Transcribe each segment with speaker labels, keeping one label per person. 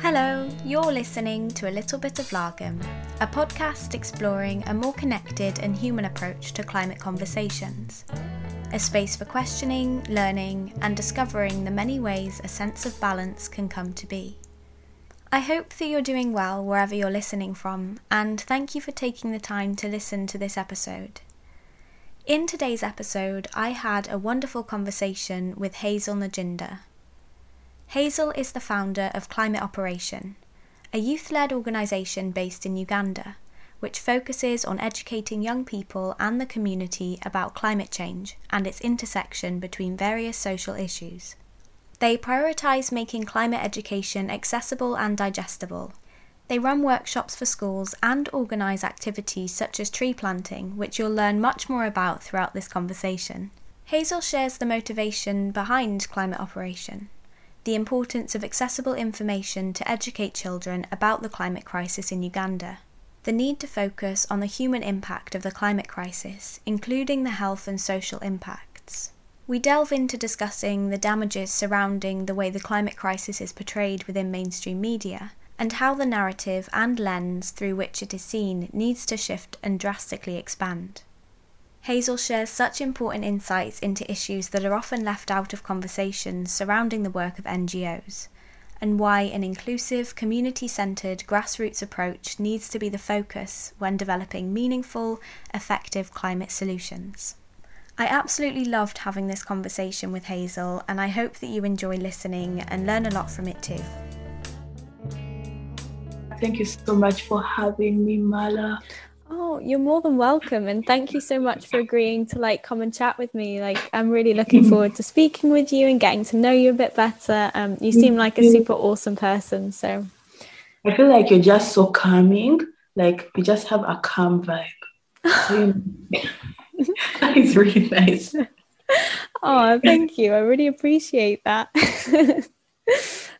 Speaker 1: Hello, you're listening to A Little Bit of Lagom, a podcast exploring a more connected and human approach to climate conversations. A space for questioning, learning, and discovering the many ways a sense of balance can come to be. I hope that you're doing well wherever you're listening from, and thank you for taking the time to listen to this episode. In today's episode, I had a wonderful conversation with Heizal Nagginda. Heizal is the founder of Climate Operation, a youth led organisation based in Uganda, which focuses on educating young people and the community about climate change and its intersection between various social issues. They prioritise making climate education accessible and digestible. They run workshops for schools and organise activities such as tree planting, which you'll learn much more about throughout this conversation. Heizal shares the motivation behind Climate Operation the importance of accessible information to educate children about the climate crisis in Uganda, the need to focus on the human impact of the climate crisis, including the health and social impacts. We delve into discussing the damages surrounding the way the climate crisis is portrayed within mainstream media, and how the narrative and lens through which it is seen needs to shift and drastically expand. Heizal shares such important insights into issues that are often left out of conversations surrounding the work of NGOs, and why an inclusive, community centred, grassroots approach needs to be the focus when developing meaningful, effective climate solutions. I absolutely loved having this conversation with Heizal, and I hope that you enjoy listening and learn a lot from it too.
Speaker 2: Thank you so much for having me, Mala.
Speaker 1: Oh, you're more than welcome. And thank you so much for agreeing to like come and chat with me. Like I'm really looking forward to speaking with you and getting to know you a bit better. Um, you seem like a super awesome person. So
Speaker 2: I feel like you're just so calming. Like you just have a calm vibe. that is really nice.
Speaker 1: Oh, thank you. I really appreciate that.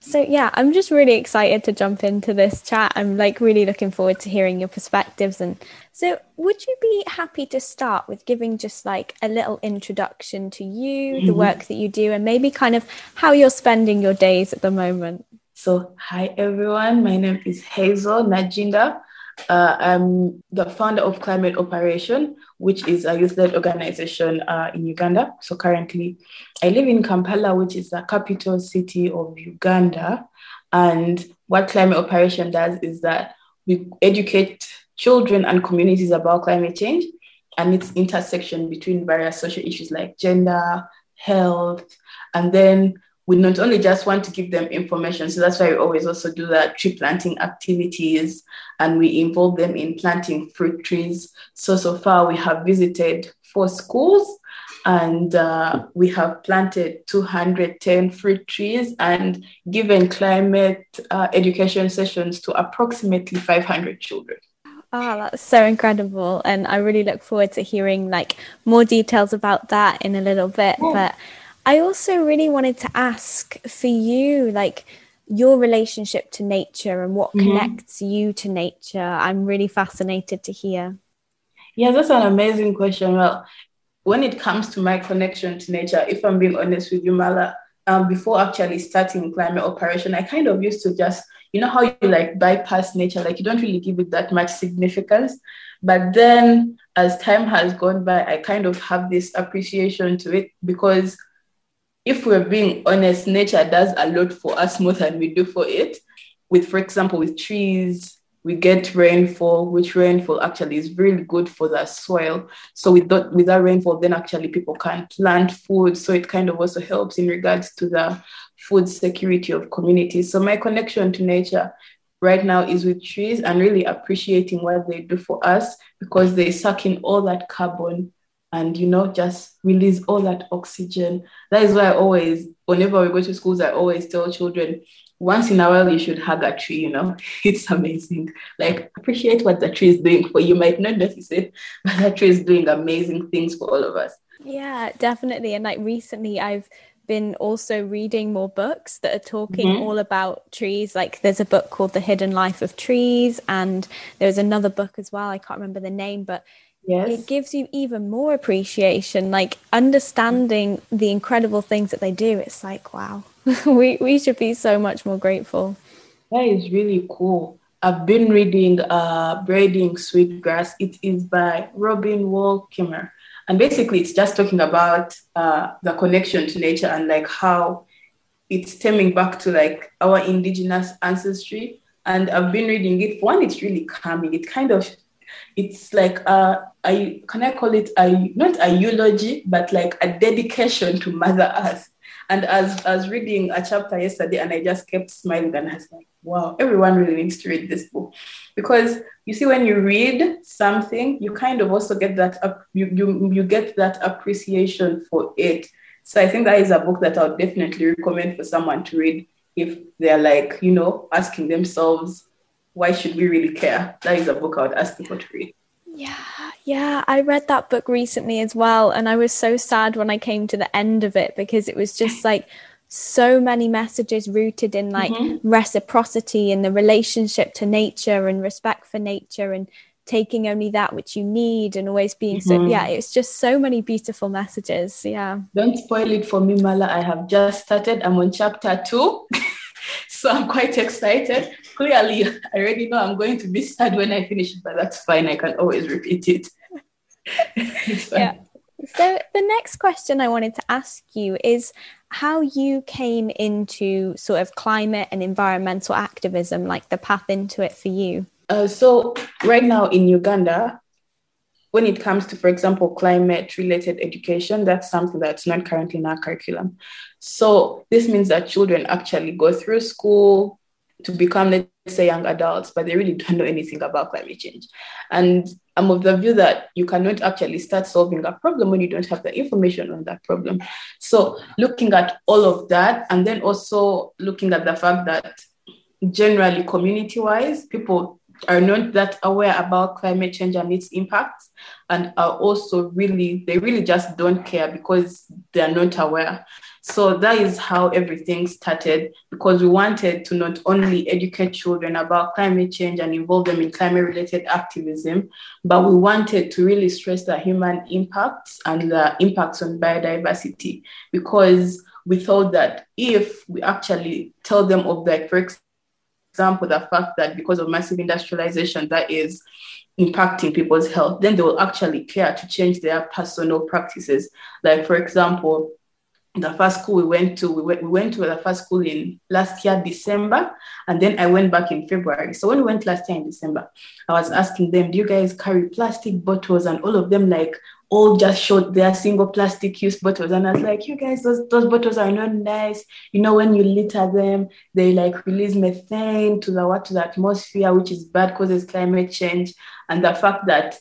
Speaker 1: So yeah, I'm just really excited to jump into this chat. I'm like really looking forward to hearing your perspectives and so would you be happy to start with giving just like a little introduction to you, mm-hmm. the work that you do and maybe kind of how you're spending your days at the moment?
Speaker 2: So hi everyone, my name is Heizal Nagginda. Uh, I'm the founder of Climate Operation, which is a youth led organization uh, in Uganda. So currently, I live in Kampala, which is the capital city of Uganda. And what Climate Operation does is that we educate children and communities about climate change and its intersection between various social issues like gender, health, and then we not only just want to give them information, so that's why we always also do that tree planting activities and we involve them in planting fruit trees. So, so far we have visited four schools and uh, we have planted 210 fruit trees and given climate uh, education sessions to approximately 500 children.
Speaker 1: Oh, that's so incredible. And I really look forward to hearing like more details about that in a little bit. Yeah. But I also really wanted to ask for you, like your relationship to nature and what mm-hmm. connects you to nature. I'm really fascinated to hear.
Speaker 2: Yeah, that's an amazing question. Well, when it comes to my connection to nature, if I'm being honest with you, Mala, um, before actually starting climate operation, I kind of used to just, you know, how you like bypass nature, like you don't really give it that much significance. But then as time has gone by, I kind of have this appreciation to it because if we're being honest, nature does a lot for us more than we do for it. With, for example, with trees, we get rainfall, which rainfall actually is really good for the soil. So with that, with that rainfall, then actually people can plant food. So it kind of also helps in regards to the food security of communities. So my connection to nature right now is with trees and really appreciating what they do for us because they suck in all that carbon and you know just release all that oxygen that is why i always whenever we go to schools i always tell children once in a while you should hug a tree you know it's amazing like appreciate what the tree is doing for you might not notice it but that tree is doing amazing things for all of us
Speaker 1: yeah definitely and like recently i've been also reading more books that are talking mm-hmm. all about trees. Like there's a book called The Hidden Life of Trees, and there's another book as well. I can't remember the name, but yes. it gives you even more appreciation like understanding the incredible things that they do it's like wow we we should be so much more grateful
Speaker 2: That is really cool. I've been reading uh, Braiding Sweetgrass. It is by Robin Wall Kimmerer. And basically, it's just talking about uh, the connection to nature and like how it's stemming back to like our indigenous ancestry. And I've been reading it. For one, it's really calming. It kind of, it's like a, a can I call it a not a eulogy, but like a dedication to Mother Earth. And as I was reading a chapter yesterday, and I just kept smiling, and I was like, wow, everyone really needs to read this book. Because you see, when you read something, you kind of also get that, you, you, you get that appreciation for it. So I think that is a book that I would definitely recommend for someone to read if they're like, you know, asking themselves, why should we really care? That is a book I would ask people to read.
Speaker 1: Yeah, yeah, I read that book recently as well. And I was so sad when I came to the end of it because it was just like so many messages rooted in like mm-hmm. reciprocity and the relationship to nature and respect for nature and taking only that which you need and always being mm-hmm. so yeah it's just so many beautiful messages yeah
Speaker 2: don't spoil it for me mala i have just started i'm on chapter two so i'm quite excited clearly i already know i'm going to be sad when i finish but that's fine i can always repeat it
Speaker 1: yeah so the next question i wanted to ask you is how you came into sort of climate and environmental activism, like the path into it for you.
Speaker 2: Uh, so, right now in Uganda, when it comes to, for example, climate related education, that's something that's not currently in our curriculum. So, this means that children actually go through school to become, let's say, young adults, but they really don't know anything about climate change. And I'm of the view that you cannot actually start solving a problem when you don't have the information on that problem. So, looking at all of that, and then also looking at the fact that generally, community wise, people are not that aware about climate change and its impacts, and are also really, they really just don't care because they're not aware. So that is how everything started because we wanted to not only educate children about climate change and involve them in climate related activism, but we wanted to really stress the human impacts and the impacts on biodiversity because we thought that if we actually tell them of the for example, the fact that because of massive industrialization that is impacting people's health, then they will actually care to change their personal practices. Like, for example, the first school we went to, we went, we went to the first school in last year, December, and then I went back in February. So when we went last year in December, I was asking them, do you guys carry plastic bottles? And all of them like all just showed their single plastic use bottles. And I was like, you guys, those, those bottles are not nice. You know, when you litter them, they like release methane to the, what, to the atmosphere, which is bad, causes climate change. And the fact that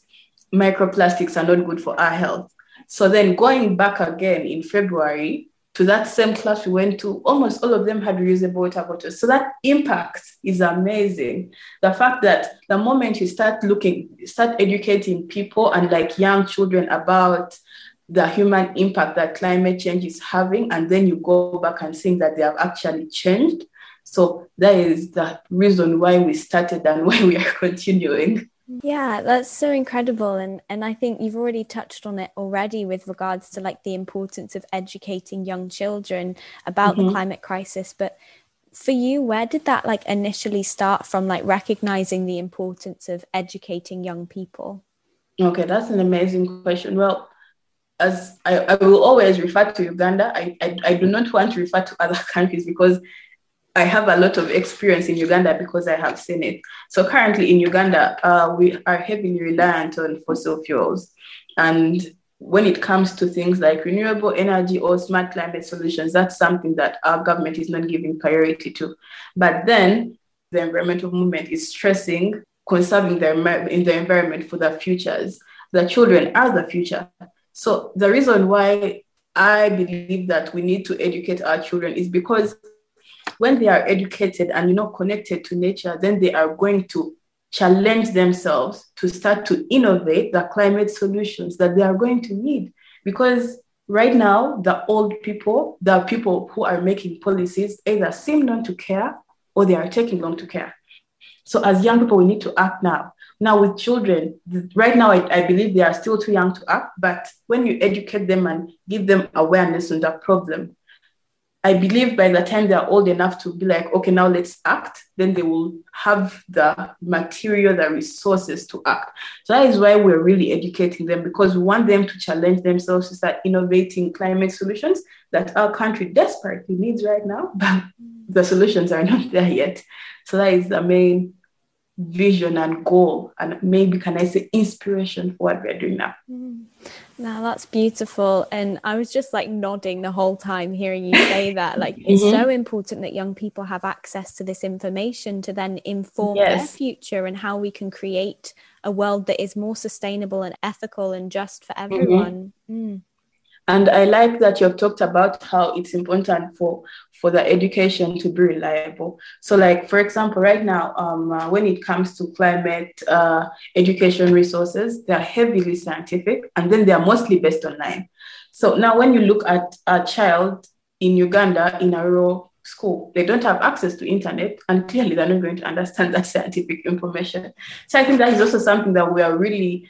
Speaker 2: microplastics are not good for our health. So then going back again in February to that same class we went to, almost all of them had reusable water bottles. So that impact is amazing. The fact that the moment you start looking, start educating people and like young children about the human impact that climate change is having, and then you go back and think that they have actually changed. So that is the reason why we started and why we are continuing.
Speaker 1: Yeah, that's so incredible. And and I think you've already touched on it already with regards to like the importance of educating young children about mm-hmm. the climate crisis. But for you, where did that like initially start from, like recognizing the importance of educating young people?
Speaker 2: Okay, that's an amazing question. Well, as I, I will always refer to Uganda, I, I, I do not want to refer to other countries because I have a lot of experience in Uganda because I have seen it. So currently in Uganda, uh, we are heavily reliant on fossil fuels. And when it comes to things like renewable energy or smart climate solutions, that's something that our government is not giving priority to. But then the environmental movement is stressing conserving the, in the environment for the futures. The children are the future. So the reason why I believe that we need to educate our children is because when they are educated and you know connected to nature, then they are going to challenge themselves to start to innovate the climate solutions that they are going to need. Because right now, the old people, the people who are making policies, either seem not to care or they are taking long to care. So as young people, we need to act now. Now with children, right now, I, I, believe they are still too young to act, but when you educate them and give them awareness on the problem, I believe by the time they're old enough to be like, okay, now let's act, then they will have the material, the resources to act. So that is why we're really educating them because we want them to challenge themselves to start innovating climate solutions that our country desperately needs right now, but the solutions are not there yet. So that is the main vision and goal and maybe can i say inspiration for what we're doing now mm.
Speaker 1: Now that's beautiful and i was just like nodding the whole time hearing you say that like it's mm-hmm. so important that young people have access to this information to then inform yes. their future and how we can create a world that is more sustainable and ethical and just for mm-hmm. everyone mm-hmm. mm.
Speaker 2: And I like that you've talked about how it's important for, for the education to be reliable. So, like, for example, right now, um, uh, when it comes to climate uh, education resources, they're heavily scientific and then they're mostly based online. So, now when you look at a child in Uganda in a rural school, they don't have access to internet and clearly they're not going to understand that scientific information. So, I think that is also something that we are really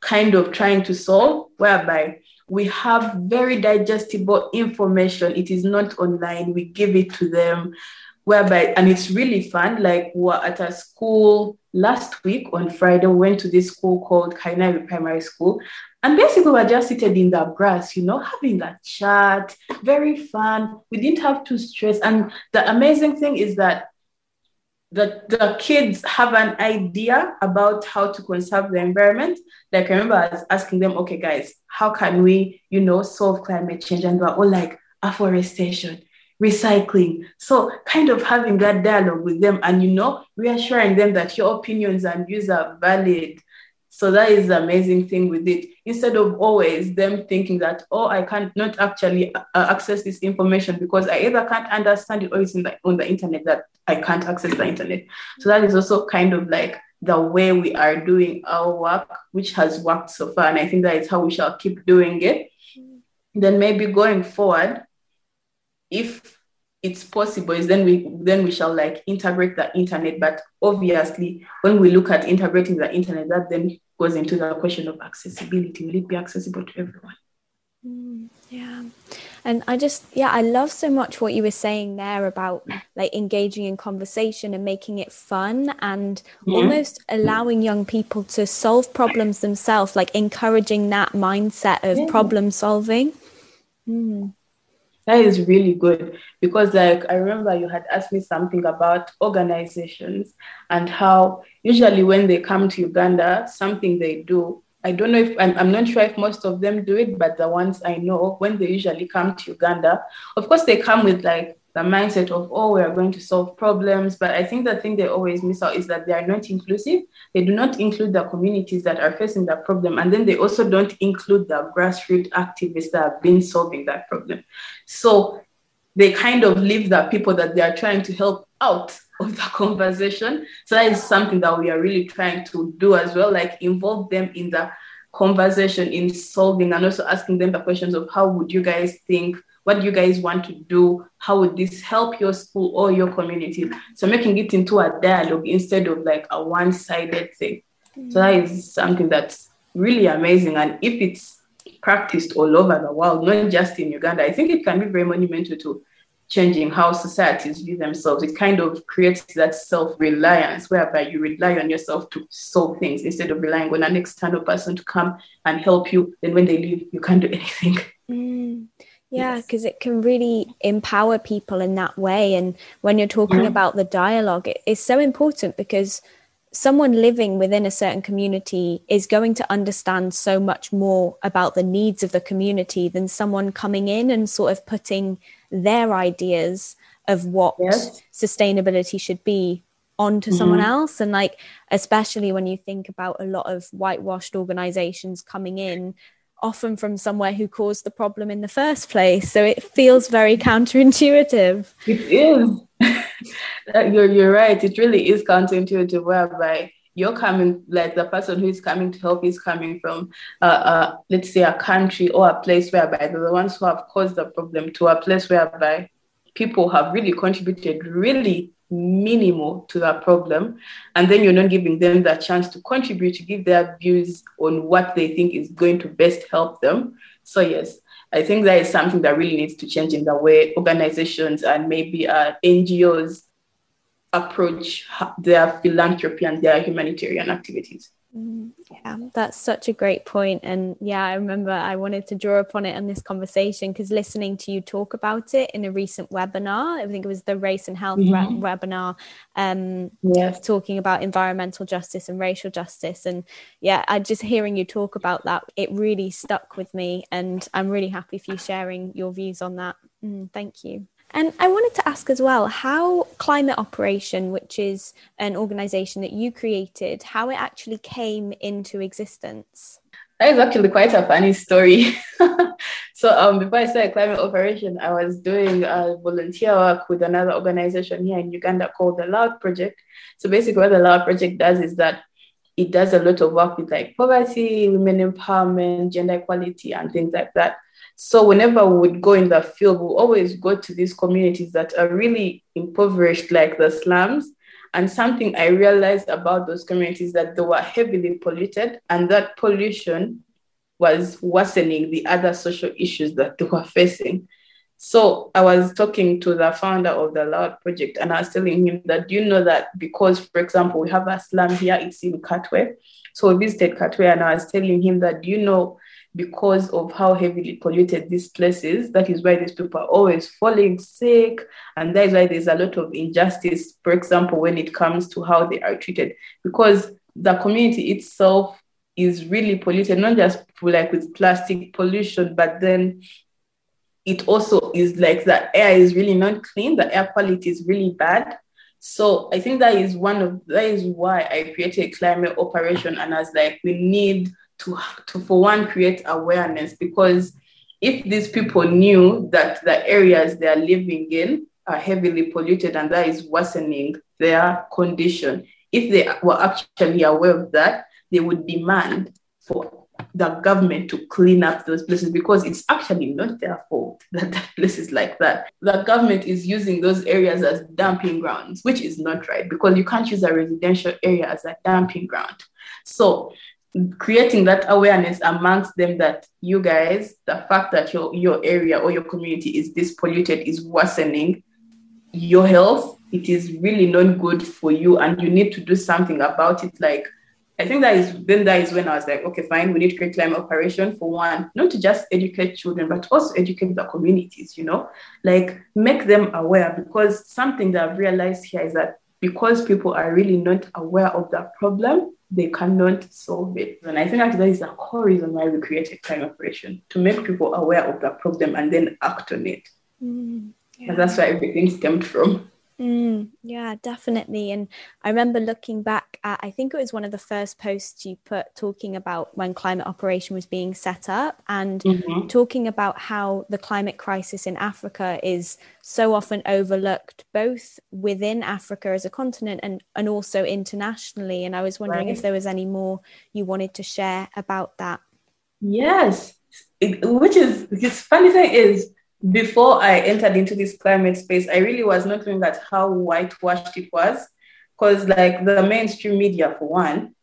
Speaker 2: kind of trying to solve, whereby we have very digestible information. It is not online. We give it to them, whereby, and it's really fun. Like we were at a school last week on Friday, we went to this school called Kainari Primary School. And basically, we were just seated in the grass, you know, having a chat, very fun. We didn't have to stress. And the amazing thing is that the, the kids have an idea about how to conserve the environment. Like I remember asking them, okay, guys, how can we, you know, solve climate change? And they're all like afforestation, recycling. So kind of having that dialogue with them and, you know, reassuring them that your opinions and views are valid so that is the amazing thing with it. Instead of always them thinking that, oh, I can't not actually uh, access this information because I either can't understand it or it's the, on the internet that I can't access the internet. So that is also kind of like the way we are doing our work, which has worked so far. And I think that is how we shall keep doing it. Then maybe going forward, if it's possible is then we then we shall like integrate the internet but obviously when we look at integrating the internet that then goes into the question of accessibility will it be accessible to everyone
Speaker 1: mm, yeah and i just yeah i love so much what you were saying there about like engaging in conversation and making it fun and yeah. almost allowing young people to solve problems themselves like encouraging that mindset of yeah. problem solving
Speaker 2: mm. That is really good because, like, I remember you had asked me something about organizations and how usually when they come to Uganda, something they do. I don't know if I'm, I'm not sure if most of them do it, but the ones I know, when they usually come to Uganda, of course, they come with like the mindset of, oh, we are going to solve problems. But I think the thing they always miss out is that they are not inclusive. They do not include the communities that are facing that problem. And then they also don't include the grassroots activists that have been solving that problem. So they kind of leave the people that they are trying to help out of the conversation. So that is something that we are really trying to do as well, like involve them in the conversation in solving and also asking them the questions of how would you guys think what do you guys want to do? How would this help your school or your community? So making it into a dialogue instead of like a one-sided thing. Mm-hmm. So that is something that's really amazing. And if it's practiced all over the world, not just in Uganda, I think it can be very monumental to changing how societies view themselves. It kind of creates that self-reliance whereby you rely on yourself to solve things instead of relying on an external person to come and help you. Then when they leave, you can't do anything.
Speaker 1: Mm. Yeah, because yes. it can really empower people in that way. And when you're talking mm-hmm. about the dialogue, it, it's so important because someone living within a certain community is going to understand so much more about the needs of the community than someone coming in and sort of putting their ideas of what yes. sustainability should be onto mm-hmm. someone else and like especially when you think about a lot of whitewashed organizations coming in often from somewhere who caused the problem in the first place. So it feels very counterintuitive.
Speaker 2: It is. you're, you're right. It really is counterintuitive, whereby you're coming, like the person who is coming to help is coming from, uh, uh, let's say, a country or a place whereby the ones who have caused the problem to a place whereby people have really contributed really minimal to that problem and then you're not giving them that chance to contribute to give their views on what they think is going to best help them so yes I think that is something that really needs to change in the way organizations and maybe uh, NGOs approach their philanthropy and their humanitarian activities.
Speaker 1: Yeah, that's such a great point. And yeah, I remember I wanted to draw upon it in this conversation because listening to you talk about it in a recent webinar, I think it was the race and health mm-hmm. webinar, um, yes. talking about environmental justice and racial justice. And yeah, I just hearing you talk about that, it really stuck with me. And I'm really happy for you sharing your views on that. Mm, thank you. And I wanted to ask as well how Climate Operation, which is an organization that you created, how it actually came into existence.
Speaker 2: That is actually quite a funny story. so um, before I started Climate Operation, I was doing a volunteer work with another organization here in Uganda called the Loud Project. So basically what the Loud Project does is that it does a lot of work with like poverty, women empowerment, gender equality, and things like that. So whenever we would go in the field, we always go to these communities that are really impoverished, like the slums. And something I realized about those communities that they were heavily polluted, and that pollution was worsening the other social issues that they were facing. So I was talking to the founder of the Loud Project, and I was telling him that you know that because, for example, we have a slum here, it's in Katwe. So we visited Katwe, and I was telling him that you know because of how heavily polluted this place is. That is why these people are always falling sick. And that is why there's a lot of injustice, for example, when it comes to how they are treated, because the community itself is really polluted, not just like with plastic pollution, but then it also is like the air is really not clean, the air quality is really bad. So I think that is one of that is why I created a climate operation and I was like, we need to, to for one create awareness because if these people knew that the areas they are living in are heavily polluted and that is worsening their condition if they were actually aware of that they would demand for the government to clean up those places because it's actually not their fault that that place is like that. The government is using those areas as dumping grounds, which is not right because you can't use a residential area as a dumping ground. So creating that awareness amongst them that you guys, the fact that your, your area or your community is this polluted is worsening your health. It is really not good for you, and you need to do something about it. Like, I think that is then that is when I was like, okay, fine, we need to create climate operation for one, not to just educate children, but also educate the communities, you know, like make them aware because something that I've realized here is that because people are really not aware of the problem, they cannot solve it. And I think actually that is the core reason why we created climate operation to make people aware of the problem and then act on it. Mm, yeah. And that's where everything stemmed from.
Speaker 1: Mm, yeah, definitely. And I remember looking back at, I think it was one of the first posts you put talking about when climate operation was being set up and mm-hmm. talking about how the climate crisis in Africa is so often overlooked, both within Africa as a continent and, and also internationally. And I was wondering right. if there was any more you wanted to share about that.
Speaker 2: Yes, it, which is, the funny thing is, before I entered into this climate space, I really was not looking at how whitewashed it was. Because, like, the mainstream media, for one,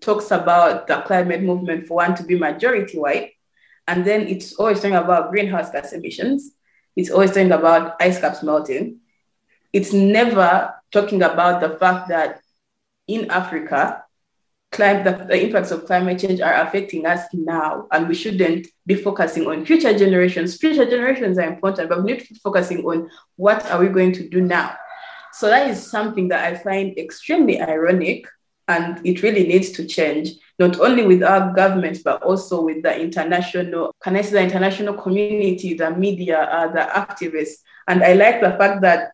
Speaker 2: talks about the climate movement, for one, to be majority white. And then it's always talking about greenhouse gas emissions. It's always talking about ice caps melting. It's never talking about the fact that in Africa, climate, the, the, impacts of climate change are affecting us now, and we shouldn't be focusing on future generations. Future generations are important, but we need to be focusing on what are we going to do now. So that is something that I find extremely ironic, and it really needs to change, not only with our governments, but also with the international, can I say the international community, the media, uh, the activists. And I like the fact that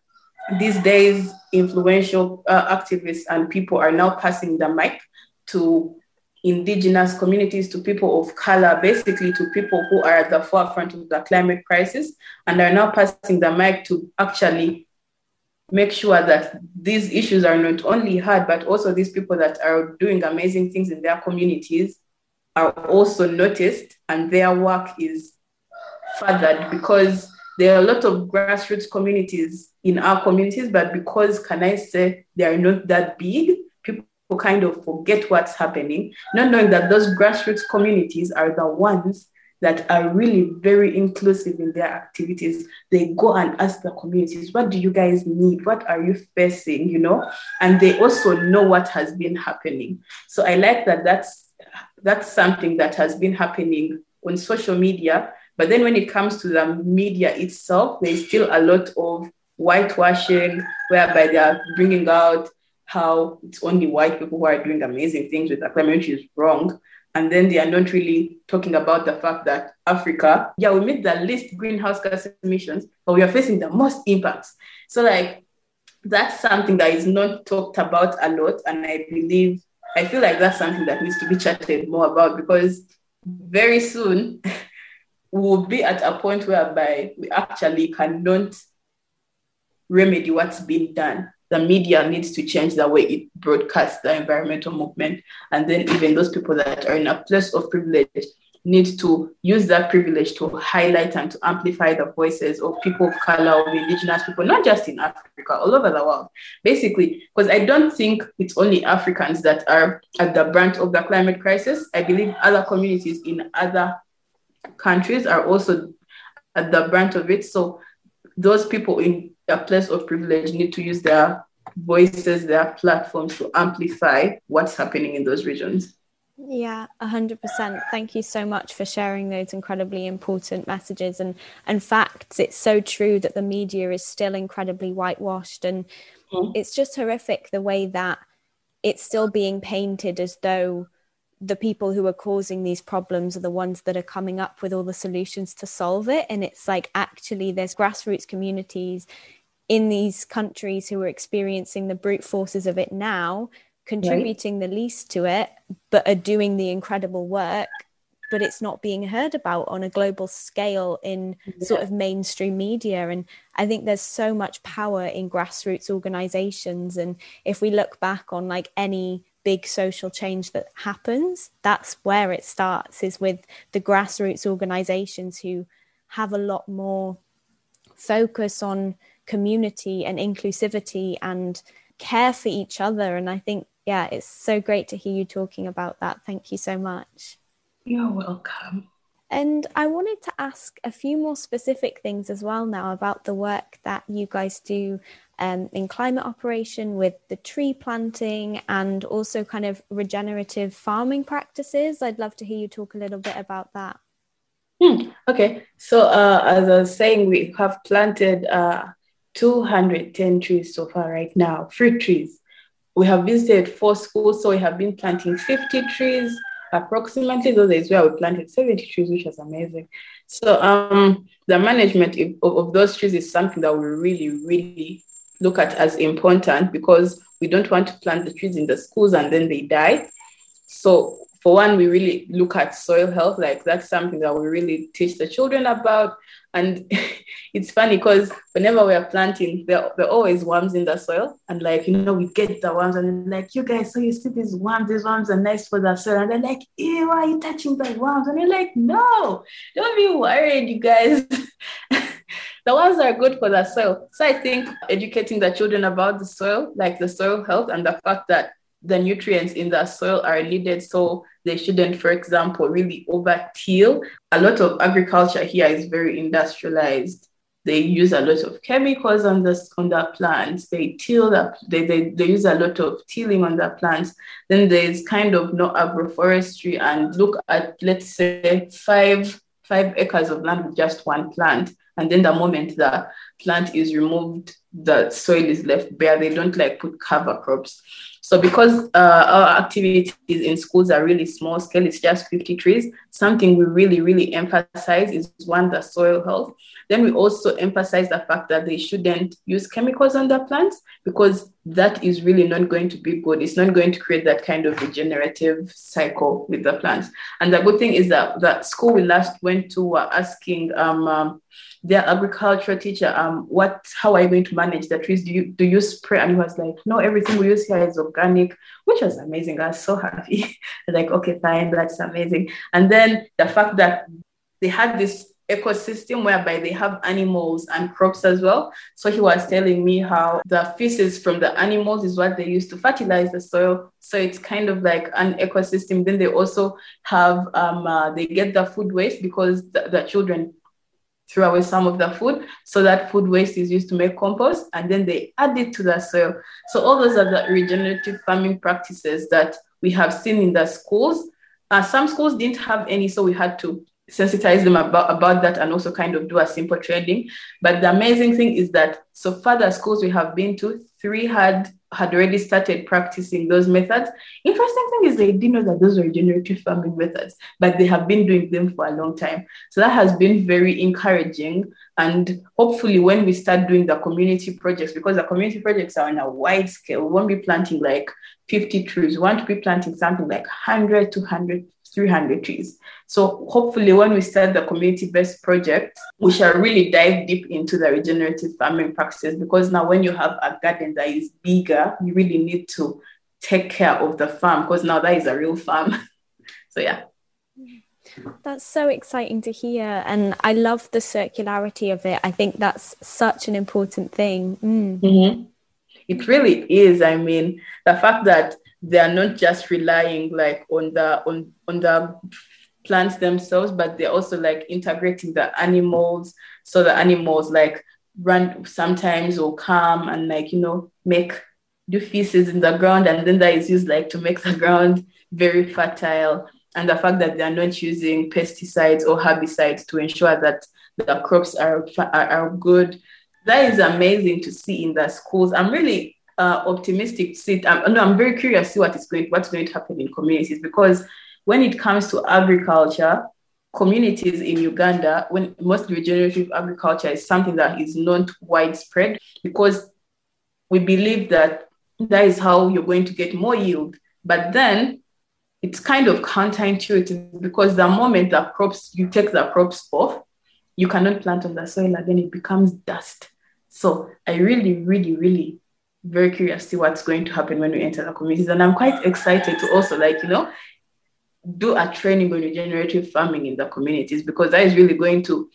Speaker 2: these days influential uh, activists and people are now passing the mic to indigenous communities, to people of color, basically to people who are at the forefront of the climate crisis and are now passing the mic to actually make sure that these issues are not only heard, but also these people that are doing amazing things in their communities are also noticed and their work is furthered because there are a lot of grassroots communities in our communities, but because, can I say, they are not that big, kind of forget what's happening, not knowing that those grassroots communities are the ones that are really very inclusive in their activities. They go and ask the communities, what do you guys need? What are you facing? You know, and they also know what has been happening. So I like that that's that's something that has been happening on social media. But then when it comes to the media itself, there's still a lot of whitewashing, whereby they are bringing out how it's only white people who are doing amazing things with climate, which is wrong. And then they are not really talking about the fact that Africa, yeah, we made the least greenhouse gas emissions, but we are facing the most impacts. So, like, that's something that is not talked about a lot. And I believe, I feel like that's something that needs to be chatted more about because very soon we'll be at a point whereby we actually cannot remedy what's been done. The media needs to change the way it broadcasts the environmental movement. And then even those people that are in a place of privilege need to use that privilege to highlight and to amplify the voices of people of color, of indigenous people, not just in Africa, all over the world. Basically, because I don't think it's only Africans that are at the brunt of the climate crisis. I believe other communities in other countries are also at the brunt of it. So those people in a place of privilege need to use their voices, their platforms to amplify what's happening in those regions.
Speaker 1: Yeah, 100%. Thank you so much for sharing those incredibly important messages and, and facts. It's so true that the media is still incredibly whitewashed, and mm-hmm. it's just horrific the way that it's still being painted as though the people who are causing these problems are the ones that are coming up with all the solutions to solve it. And it's like actually, there's grassroots communities in these countries who are experiencing the brute forces of it now, contributing right. the least to it, but are doing the incredible work. But it's not being heard about on a global scale in yeah. sort of mainstream media. And I think there's so much power in grassroots organizations. And if we look back on like any big social change that happens, that's where it starts, is with the grassroots organizations who have a lot more focus on community and inclusivity and care for each other. And I think, yeah, it's so great to hear you talking about that. Thank you so much.
Speaker 2: You're welcome.
Speaker 1: And I wanted to ask a few more specific things as well now about the work that you guys do um, in climate operation with the tree planting and also kind of regenerative farming practices. I'd love to hear you talk a little bit about that.
Speaker 2: Hmm. Okay, so uh, as I was saying, we have planted uh, 210 trees so far right now, fruit trees. We have visited four schools, so we have been planting 50 trees approximately. Those is where we planted 70 trees, which was amazing. So um, the management of, of those trees is something that we really, really look at as important because we don't want to plant the trees in the schools and then they die. So for one, we really look at soil health, like that's something that we really teach the children about. And it's funny because whenever we are planting, there, there are always worms in the soil. And like, you know, we get the worms and like, you guys, so you see these worms, these worms are nice for the soil. And they're like, ew, why are you touching the worms? And you're like, no, don't be worried, you guys. the that are good for the soil. So I think educating the children about the soil, like the soil health and the fact that the nutrients in the soil are needed so they shouldn't, for example, really over till. A lot of agriculture here is very industrialized. They use a lot of chemicals on the on the plants. They till the, they, they, they use a lot of tilling on the plants. Then there's kind of no agroforestry and look at let's say five five acres of land with just one plant and then the moment the plant is removed the soil is left bare they don't like put cover crops so because uh, our activities in schools are really small scale it's just 50 trees something we really really emphasize is one the soil health then we also emphasize the fact that they shouldn't use chemicals on their plants because that is really not going to be good. It's not going to create that kind of regenerative cycle with the plants. And the good thing is that the school we last went to were asking um, um, their agriculture teacher, um, what, how are you going to manage the trees? Do you do you spray? And he was like, no, everything we use here is organic, which was amazing. I was so happy. like, okay, fine, that's amazing. And then the fact that they had this ecosystem whereby they have animals and crops as well. So he was telling me how the feces from the animals is what they use to fertilize the soil. So it's kind of like an ecosystem. Then they also have um, uh, they get the food waste because the, the children throw away some of the food. So that food waste is used to make compost, and then they add it to the soil. So all those are the regenerative farming practices that we have seen in the schools. Uh, some schools didn't have any, so we had to sensitize them about, about that and also kind of do a simple training. But the amazing thing is that so far the schools we have been to, three had had already started practicing those methods. Interesting thing is they didn't know that those were regenerative farming methods, but they have been doing them for a long time. So that has been very encouraging. And hopefully when we start doing the community projects, because the community projects are on a wide scale, we won't be planting like 50 trees. We want to be planting something like 100, 200, 300 trees. So hopefully when we start the community-based project, we shall really dive deep into the regenerative farming practices because now when you have a garden that is bigger, you really need to take care of the farm because now that is a real farm. so yeah.
Speaker 1: That's so exciting to hear. And I love the circularity of it. I think that's such an important thing. Mm.
Speaker 2: Mm-hmm. It really is. I mean, the fact that they are not just relying like on the on on the plants themselves, but they're also like integrating the animals. So the animals like run sometimes will come and like, you know, make do feces in the ground and then that is used like to make the ground very fertile. And the fact that they are not using pesticides or herbicides to ensure that the crops are, are, are good. That is amazing to see in the schools. I'm really uh, optimistic see. I'm, no, I'm very curious to see what is going, what's going to happen in communities because when it comes to agriculture, communities in Uganda, when most regenerative agriculture is something that is not widespread because we believe that that is how you're going to get more yield. But then it's kind of counterintuitive because the moment the crops, you take the crops off, you cannot plant on the soil again, it becomes dust. So I really, really, really very curious to see what's going to happen when we enter the communities. And I'm quite excited to also like, you know, do a training on regenerative farming in the communities because that is really going to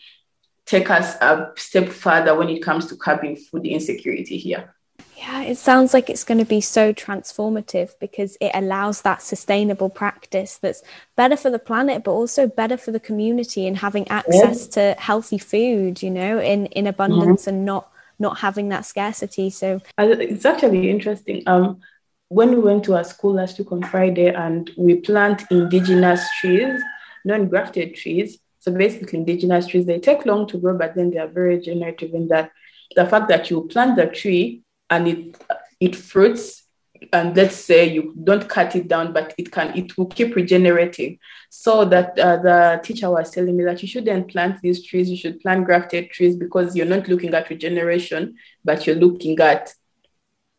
Speaker 2: take us a step further when it comes to curbing food insecurity here.
Speaker 1: Yeah, it sounds like it's going to be so transformative because it allows that sustainable practice that's better for the planet, but also better for the community and having access to healthy food, you know, in, in abundance mm-hmm. and not not having that scarcity. So
Speaker 2: it's actually interesting. Um, when we went to our school last week on Friday and we plant indigenous trees, non-grafted trees. So basically indigenous trees, they take long to grow, but then they are very generative in that the fact that you plant the tree and it it fruits and let's say you don't cut it down but it can it will keep regenerating so that uh, the teacher was telling me that you shouldn't plant these trees you should plant grafted trees because you're not looking at regeneration but you're looking at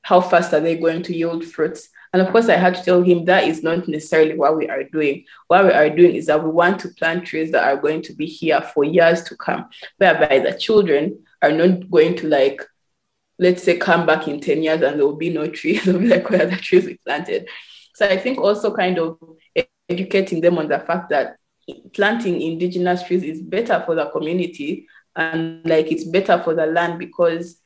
Speaker 2: how fast are they going to yield fruits? And of course, I had to tell him that is not necessarily what we are doing. What we are doing is that we want to plant trees that are going to be here for years to come, whereby the children are not going to like, let's say, come back in 10 years and there will be no trees. They'll be like, where are the trees we planted? So I think also kind of educating them on the fact that planting indigenous trees is better for the community and like it's better for the land because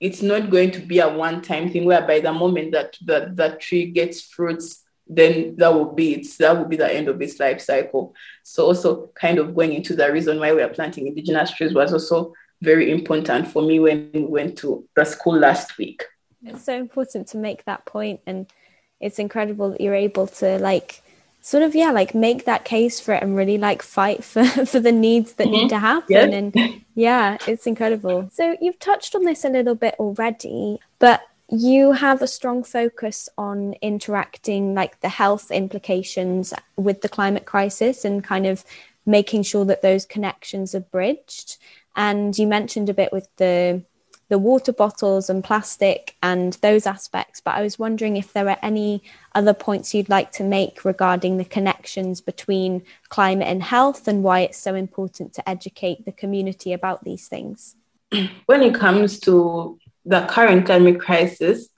Speaker 2: it's not going to be a one-time thing where by the moment that that that tree gets fruits then that will be it that will be the end of its life cycle so also kind of going into the reason why we are planting indigenous trees was also very important for me when we went to the school last week.
Speaker 1: It's so important to make that point and it's incredible that you're able to like sort of yeah like make that case for it and really like fight for for the needs that mm-hmm. need to happen and yeah it's incredible. So you've touched on this a little bit already but you have a strong focus on interacting like the health implications with the climate crisis and kind of making sure that those connections are bridged and you mentioned a bit with the the water bottles and plastic and those aspects. But I was wondering if there are any other points you'd like to make regarding the connections between climate and health and why it's so important to educate the community about these things.
Speaker 2: When it comes to the current climate crisis,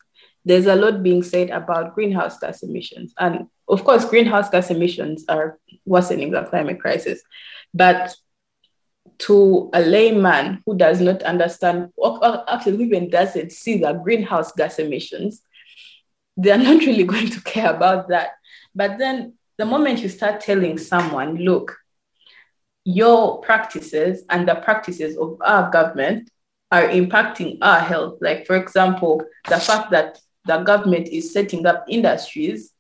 Speaker 2: there's a lot being said about greenhouse gas emissions. And of course, greenhouse gas emissions are worsening the climate crisis. But to a layman who does not understand, or actually even doesn't see the greenhouse gas emissions, they are not really going to care about that. But then the moment you start telling someone, look, your practices and the practices of our government are impacting our health. Like, for example, the fact that the government is setting up industries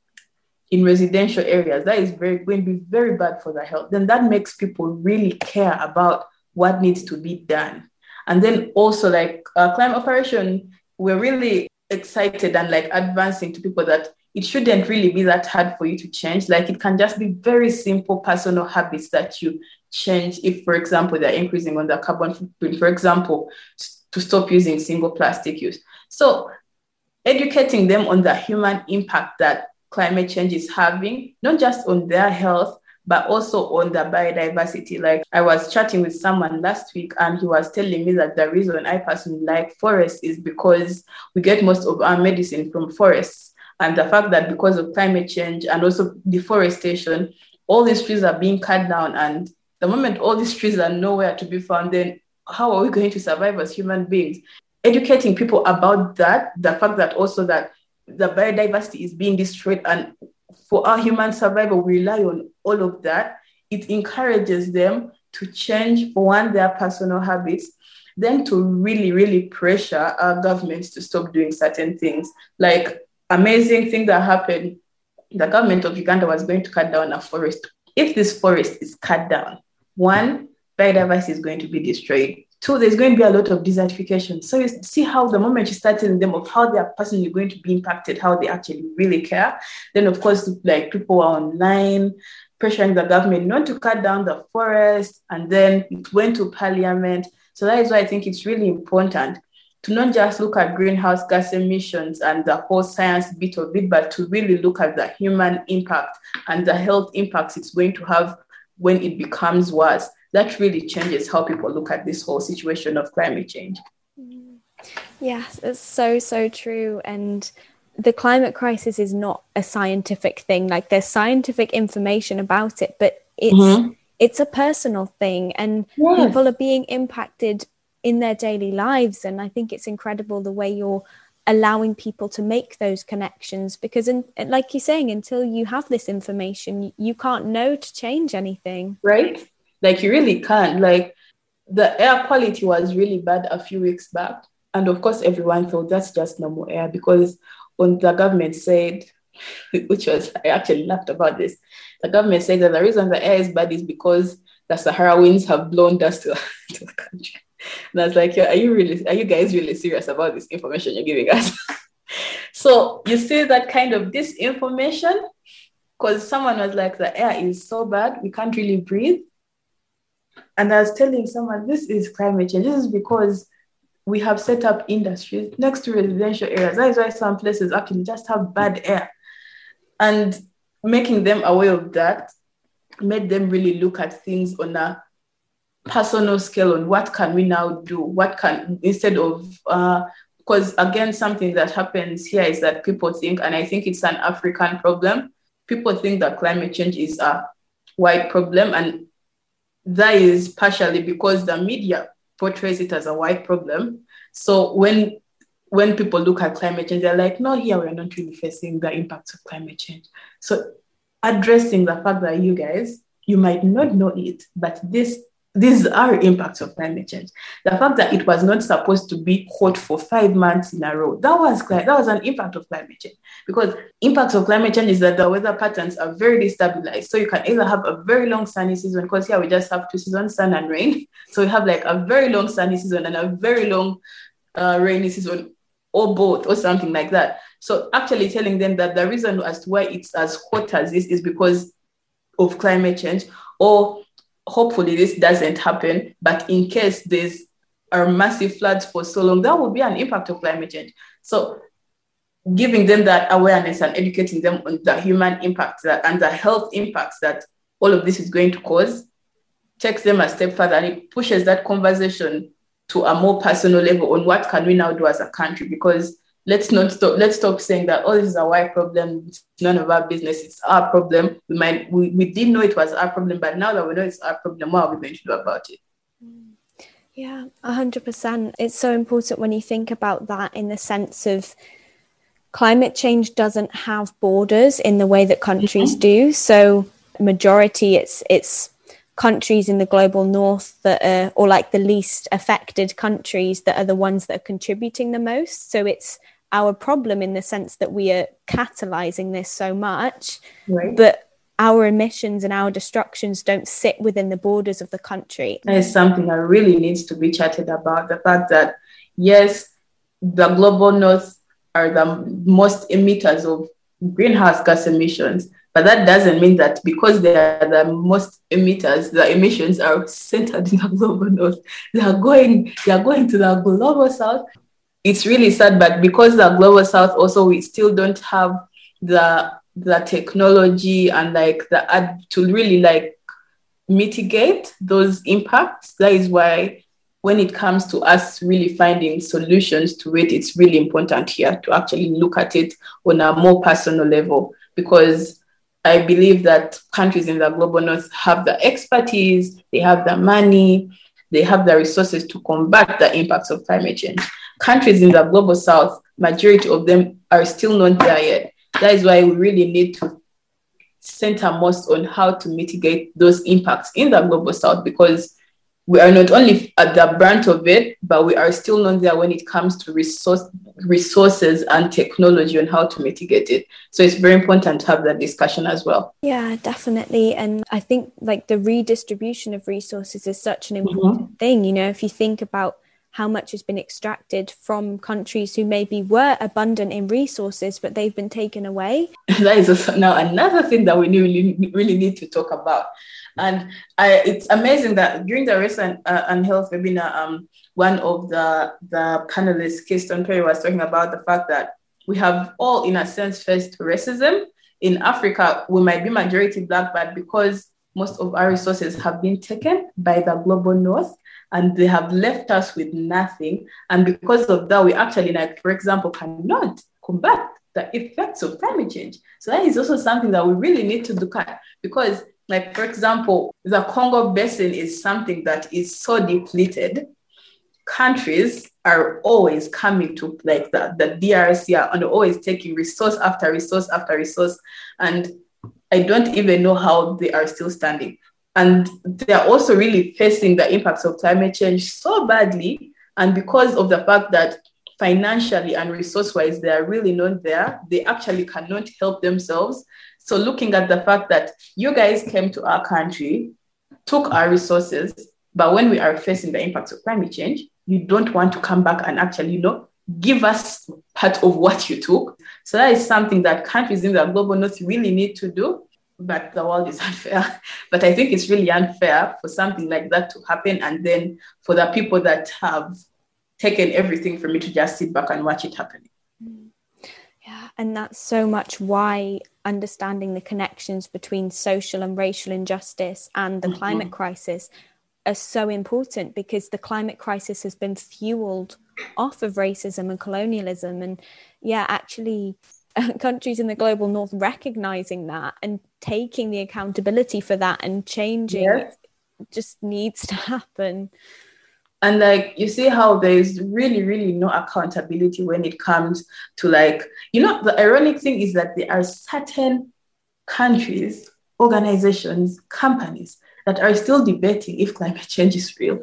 Speaker 2: in residential areas, that is very going to be very bad for the health. Then that makes people really care about what needs to be done. And then also, like uh, climate operation, we're really excited and like advancing to people that it shouldn't really be that hard for you to change. Like it can just be very simple personal habits that you change if, for example, they're increasing on the carbon footprint, for example, to stop using single plastic use. So educating them on the human impact that climate change is having, not just on their health, but also on the biodiversity. Like I was chatting with someone last week and he was telling me that the reason I personally like forests is because we get most of our medicine from forests. And the fact that because of climate change and also deforestation, all these trees are being cut down. And the moment all these trees are nowhere to be found, then how are we going to survive as human beings? Educating people about that, the fact that also that the biodiversity is being destroyed and for our human survival, we rely on all of that. It encourages them to change, for one, their personal habits, then to really, really pressure our governments to stop doing certain things. Like amazing thing that happened, the government of Uganda was going to cut down a forest. If this forest is cut down, one, biodiversity is going to be destroyed. Two, there's going to be a lot of desertification. So you see how the moment you start telling them of how they are personally going to be impacted, how they actually really care, then of course, like people are online pressuring the government not to cut down the forest, and then it went to parliament. So that is why I think it's really important to not just look at greenhouse gas emissions and the whole science bit of it, but to really look at the human impact and the health impacts it's going to have when it becomes worse that really changes how people look at this whole situation of climate change.
Speaker 1: Yes, it's so, so true. And the climate crisis is not a scientific thing. Like there's scientific information about it, but it's mm-hmm. it's a personal thing and yes. people are being impacted in their daily lives. And I think it's incredible the way you're allowing people to make those connections because in, like you're saying until you have this information you can't know to change anything
Speaker 2: right like you really can't. Like the air quality was really bad a few weeks back. And of course, everyone thought that's just normal air because when the government said, which was, I actually laughed about this, the government said that the reason the air is bad is because the Sahara winds have blown dust to, to the country. And I was like, yeah, are you really, are you guys really serious about this information you're giving us? so you see that kind of disinformation because someone was like, the air is so bad, we can't really breathe. And I was telling someone, this is climate change. This is because we have set up industries next to residential areas. That is why some places actually just have bad air. And making them aware of that made them really look at things on a personal scale on what can we now do? What can, instead of, because uh, again, something that happens here is that people think, and I think it's an African problem, people think that climate change is a white problem. And that is partially because the media portrays it as a white problem. So when when people look at climate change, they're like, no, here we're not really facing the impacts of climate change. So addressing the fact that you guys, you might not know it, but this these are impacts of climate change. The fact that it was not supposed to be hot for five months in a row, that was that was an impact of climate change. Because impacts of climate change is that the weather patterns are very destabilized. So you can either have a very long sunny season, because here we just have two seasons, sun and rain. So we have like a very long sunny season and a very long uh, rainy season, or both, or something like that. So actually telling them that the reason as to why it's as hot as this is because of climate change, or hopefully this doesn't happen, but in case there's are massive floods for so long, that will be an impact of climate change. So giving them that awareness and educating them on the human impacts that, and the health impacts that all of this is going to cause takes them a step further and it pushes that conversation to a more personal level on what can we now do as a country because let's not stop let's stop saying that oh this is a white problem it's none of our business it's our problem we might we, we didn't know it was our problem but now that we know it's our problem what are we going to do about it
Speaker 1: Yeah, 100%. It's so important when you think about that in the sense of climate change doesn't have borders in the way that countries mm-hmm. do. So, majority it's it's countries in the global north that are or like the least affected countries that are the ones that are contributing the most. So it's our problem in the sense that we are catalyzing this so much, right. but our emissions and our destructions don't sit within the borders of the country.
Speaker 2: That is something that really needs to be chatted about. The fact that, yes, the global north are the most emitters of greenhouse gas emissions, but that doesn't mean that because they are the most emitters, the emissions are centered in the global north. They are going, they are going to the global south. It's really sad, but because the global south also we still don't have the the technology and like the ad to really like mitigate those impacts. That is why when it comes to us really finding solutions to it, it's really important here to actually look at it on a more personal level because I believe that countries in the global north have the expertise, they have the money, they have the resources to combat the impacts of climate change. Countries in the global south, majority of them are still not there yet. That is why we really need to center most on how to mitigate those impacts in the global south because we are not only at the brunt of it, but we are still not there when it comes to resource, resources and technology and how to mitigate it. So it's very important to have that discussion as well.
Speaker 1: Yeah, definitely. And I think like the redistribution of resources is such an important mm-hmm. thing. You know, if you think about how much has been extracted from countries who maybe were abundant in resources, but they've been taken away.
Speaker 2: that is now another thing that we really, really need to talk about. And I, it's amazing that during the recent uh, Unhealth webinar, um, one of the, the panelists, Keystone Perry, was talking about the fact that we have all, in a sense, faced racism. In Africa, we might be majority Black, but because most of our resources have been taken by the global north, and they have left us with nothing. And because of that, we actually, like, for example, cannot combat the effects of climate change. So that is also something that we really need to look at because, like, for example, the Congo Basin is something that is so depleted. Countries are always coming to like the, the DRC and always taking resource after resource after resource. And I don't even know how they are still standing and they're also really facing the impacts of climate change so badly. And because of the fact that financially and resource wise they are really not there they actually cannot help themselves. So looking at the fact that you guys came to our country took our resources but when we are facing the impacts of climate change you don't want to come back and actually you know give us part of what you took. So that is something that countries in the global north really need to do but the world is unfair. but I think it's really unfair for something like that to happen. And then for the people that have taken everything from me to just sit back and watch it happen.
Speaker 1: Mm. Yeah, and that's so much why understanding the connections between social and racial injustice and the mm-hmm. climate crisis are so important because the climate crisis has been fueled off of racism and colonialism. And yeah, actually countries in the global north recognizing that and taking the accountability for that and changing yes. just needs to happen
Speaker 2: and like you see how there's really really no accountability when it comes to like you know the ironic thing is that there are certain countries organizations companies that are still debating if climate change is real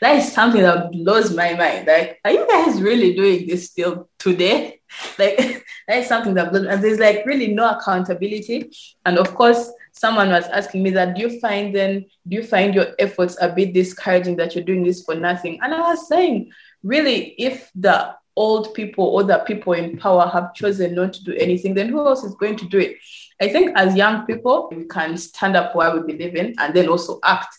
Speaker 2: that is something that blows my mind. Like, are you guys really doing this still today? Like, that is something that blows. And there's like really no accountability. And of course, someone was asking me that. Do you find then? Do you find your efforts a bit discouraging that you're doing this for nothing? And I was saying, really, if the old people or the people in power have chosen not to do anything, then who else is going to do it? I think as young people, we can stand up what we believe in and then also act.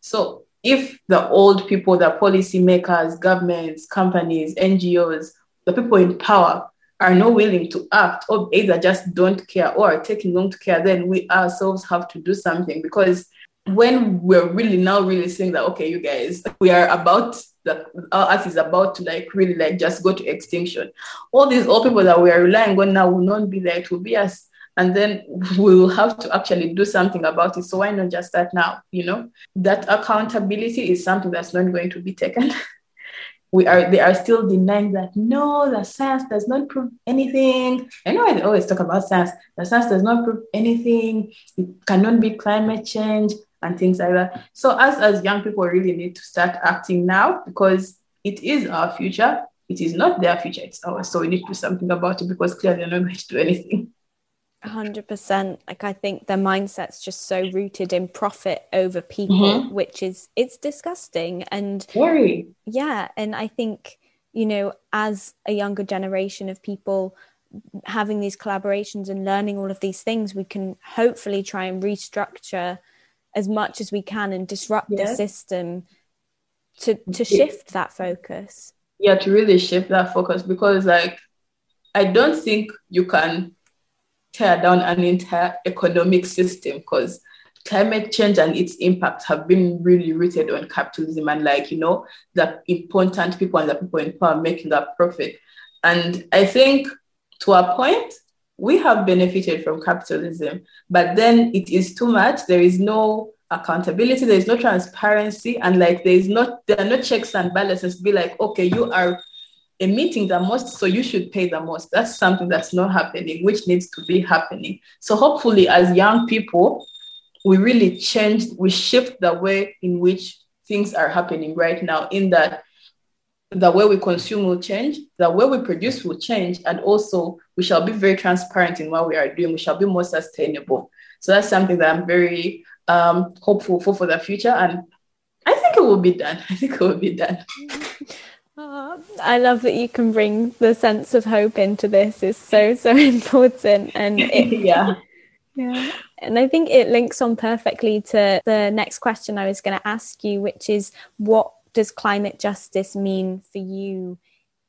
Speaker 2: So if the old people, the policymakers, governments, companies, NGOs, the people in power are not willing to act or either just don't care or are taking long to care, then we ourselves have to do something. Because when we're really now really saying that okay you guys we are about the our earth is about to like really like just go to extinction all these old people that we are relying on now will not be there it will be us and then we will have to actually do something about it. So why not just start now? You know, that accountability is something that's not going to be taken. we are they are still denying that no, the science does not prove anything. I know they always talk about science. The science does not prove anything. It cannot be climate change and things like that. So us as young people really need to start acting now because it is our future. It is not their future, it's ours. So we need to do something about it because clearly they're not going to do anything.
Speaker 1: 100% like i think their mindset's just so rooted in profit over people mm-hmm. which is it's disgusting. And
Speaker 2: Very.
Speaker 1: yeah and i think you know as a younger generation of people having these collaborations and learning all of these things we can hopefully try and restructure as much as we can and disrupt the system to to shift that focus.
Speaker 2: Yeah to really shift that focus because like i don't think you can tear down an entire economic system because climate change and its impacts have been really rooted on capitalism and like you know the important people and the people in power making that profit. And i think to a point we have benefited from capitalism but then it is too much. There is no accountability there is no transparency and like there is not there are no checks and balances be like okay you are emitting the most, so you should pay the most. That's something that's not happening, which needs to be happening. So hopefully, as young people, we really change, we shift the way in which things are happening right now, in that the way we consume will change, the way we produce will change, and also we shall be very transparent in what we are doing. We shall be more sustainable. So that's something that I'm very um, hopeful for for the future, and I think it will be done. I think it will be done.
Speaker 1: Oh, I love that you can bring the sense of hope into this. It's so so important, and it,
Speaker 2: yeah,
Speaker 1: yeah. And I think it links on perfectly to the next question I was going to ask you, which is what does climate justice mean for you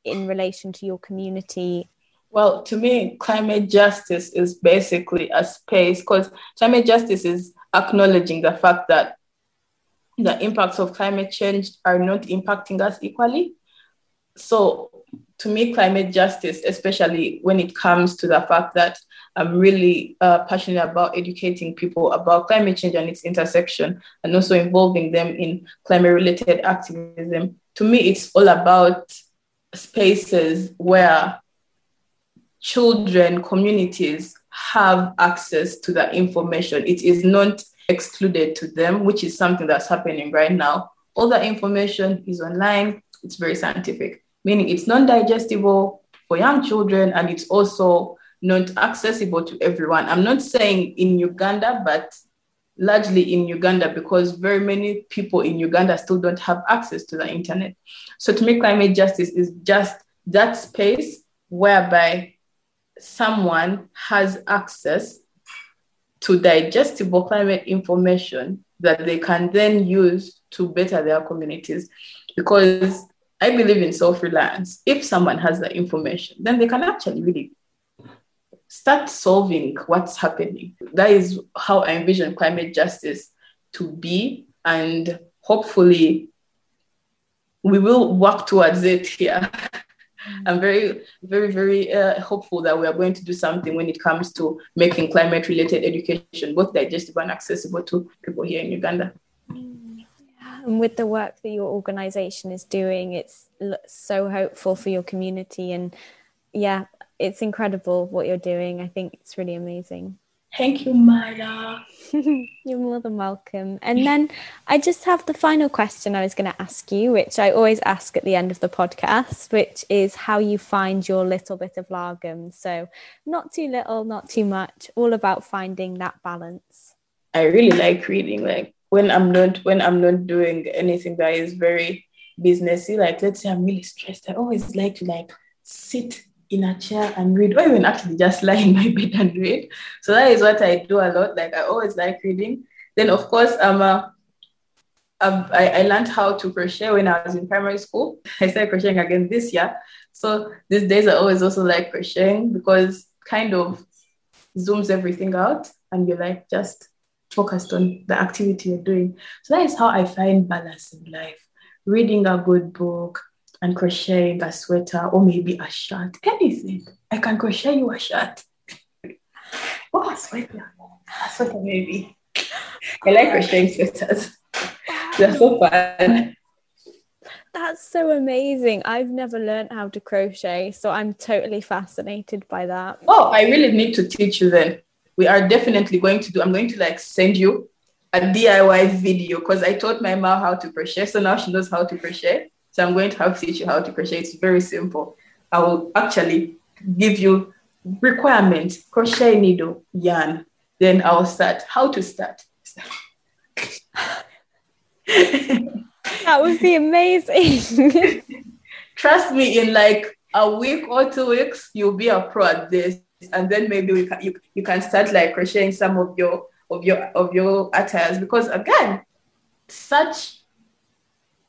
Speaker 1: in relation to your community?
Speaker 2: Well, to me, climate justice is basically a space because climate justice is acknowledging the fact that the impacts of climate change are not impacting us equally so to me, climate justice, especially when it comes to the fact that I'm really uh, passionate about educating people about climate change and its intersection, and also involving them in climate related activism. To me, it's all about spaces where children, communities have access to that information. It is not excluded to them, which is something that's happening right now. All that information is online, it's very scientific meaning it's non-digestible for young children and it's also not accessible to everyone. I'm not saying in Uganda, but largely in Uganda because very many people in Uganda still don't have access to the internet. So to me, climate justice is just that space whereby someone has access to digestible climate information that they can then use to better their communities. Because I believe in self reliance. If someone has the information, then they can actually really start solving what's happening. That is how I envision climate justice to be. And hopefully, we will work towards it here. I'm very, very, very uh, hopeful that we are going to do something when it comes to making climate related education both digestible and accessible to people here in Uganda. Mm
Speaker 1: and with the work that your organization is doing it's so hopeful for your community. And yeah it's incredible what you're doing. I think it's really amazing.
Speaker 2: Thank you mara
Speaker 1: you're more than welcome. And then i just have the final question i was going to ask you which i always ask at the end of the podcast which is how you find your little bit of lagom so not too little not too much all about finding that balance.
Speaker 2: I really like reading like when I'm not when I'm not doing anything that is very businessy, like let's say I'm really stressed, I always like to like sit in a chair and read, or even actually just lie in my bed and read. So that is what I do a lot. Like I always like reading. Then of course I'm a I, I learned how to crochet when I was in primary school. I started crocheting again this year. So these days I always also like crocheting because kind of zooms everything out and you're like just focused on the activity you're doing. So that is how I find balance in life. Reading a good book and crocheting a sweater or maybe a shirt, anything. I can crochet you a shirt. Oh, a sweater. A sweater maybe. I like crocheting sweaters. They're so fun.
Speaker 1: That's so amazing. I've never learned how to crochet, so I'm totally fascinated by that.
Speaker 2: Oh, I really need to teach you then. We are definitely going to do, I'm going to like send you a DIY video because I taught my mom how to crochet. So now she knows how to crochet. So I'm going to have teach you how to crochet. It's very simple. I will actually give you requirements, crochet needle, yarn. Then I'll start. How to start.
Speaker 1: that would be amazing.
Speaker 2: Trust me, in like a week or two weeks, you'll be a pro at this. And then maybe we can, you, you can start like crocheting some of your of your of your attires because again, such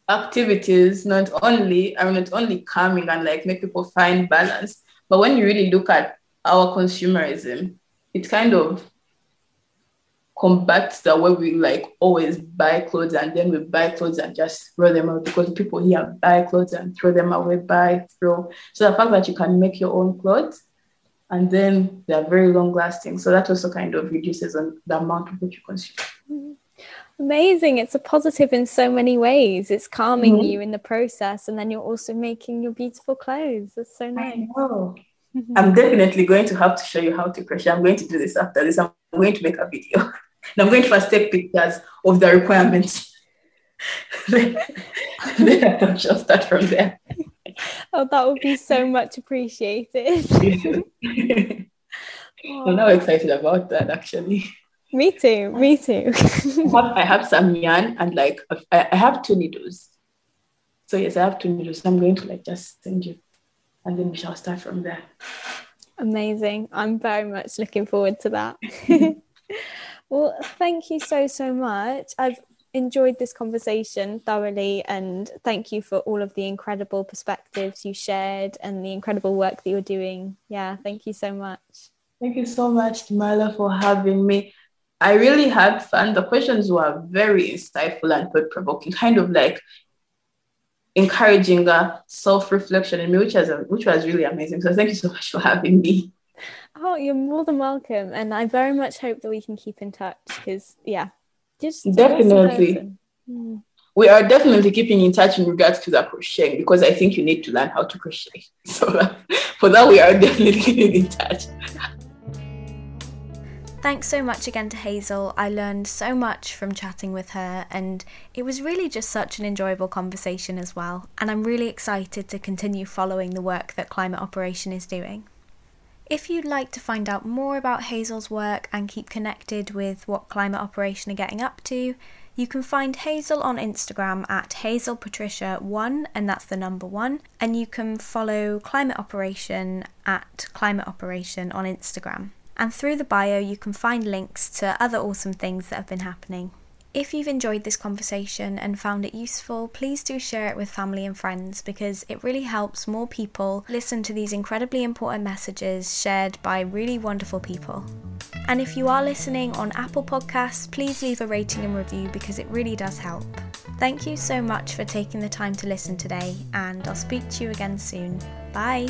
Speaker 2: activities not only are not only calming and like make people find balance, but when you really look at our consumerism, it kind of combats the way we like always buy clothes and then we buy clothes and just throw them out because people here buy clothes and throw them away, buy, throw. So the fact that you can make your own clothes and then they're very long lasting. So that also kind of reduces on the amount of what you consume.
Speaker 1: Amazing. It's a positive in so many ways. It's calming mm-hmm. you in the process and then you're also making your beautiful clothes. That's so nice.
Speaker 2: I'm definitely going to have to show you how to crochet. I'm going to do this after this. I'm going to make a video. And I'm going to first take pictures of the requirements. then, then I shall start from there.
Speaker 1: Oh, that would be so much appreciated.
Speaker 2: I'm now excited about that actually.
Speaker 1: Me too. Me too.
Speaker 2: I, have, I have some yarn and like I, I have two needles. So yes, I have two needles. I'm going to like just send you, and then we shall start from there.
Speaker 1: Amazing. I'm very much looking forward to that. Well, thank you so, so much. I've enjoyed this conversation thoroughly and thank you for all of the incredible perspectives you shared and the incredible work that you're doing. Yeah, thank you so much.
Speaker 2: Thank you so much, Marla, for having me. I really had fun. The questions were very insightful and thought provoking, kind of like encouraging uh, a self reflection in me, which was, which was really amazing. So, thank you so much for having me.
Speaker 1: Oh, you're more than welcome. And I very much hope that we can keep in touch because, yeah, just
Speaker 2: definitely. Hmm. We are definitely keeping in touch in regards to that crocheting because I think you need to learn how to crochet. So, for that, we are definitely keeping in touch.
Speaker 1: Thanks so much again to Heizal. I learned so much from chatting with her, and it was really just such an enjoyable conversation as well. And I'm really excited to continue following the work that Climate Operation is doing. If you'd like to find out more about Heizal's work and keep connected with what Climate Operation are getting up to, you can find Heizal on Instagram at HazelPatricia1, and that's the number one. And you can follow Climate Operation at Climate Operation on Instagram. And through the bio, you can find links to other awesome things that have been happening. If you've enjoyed this conversation and found it useful, please do share it with family and friends because it really helps more people listen to these incredibly important messages shared by really wonderful people. And if you are listening on Apple Podcasts, please leave a rating and review because it really does help. Thank you so much for taking the time to listen today, and I'll speak to you again soon. Bye.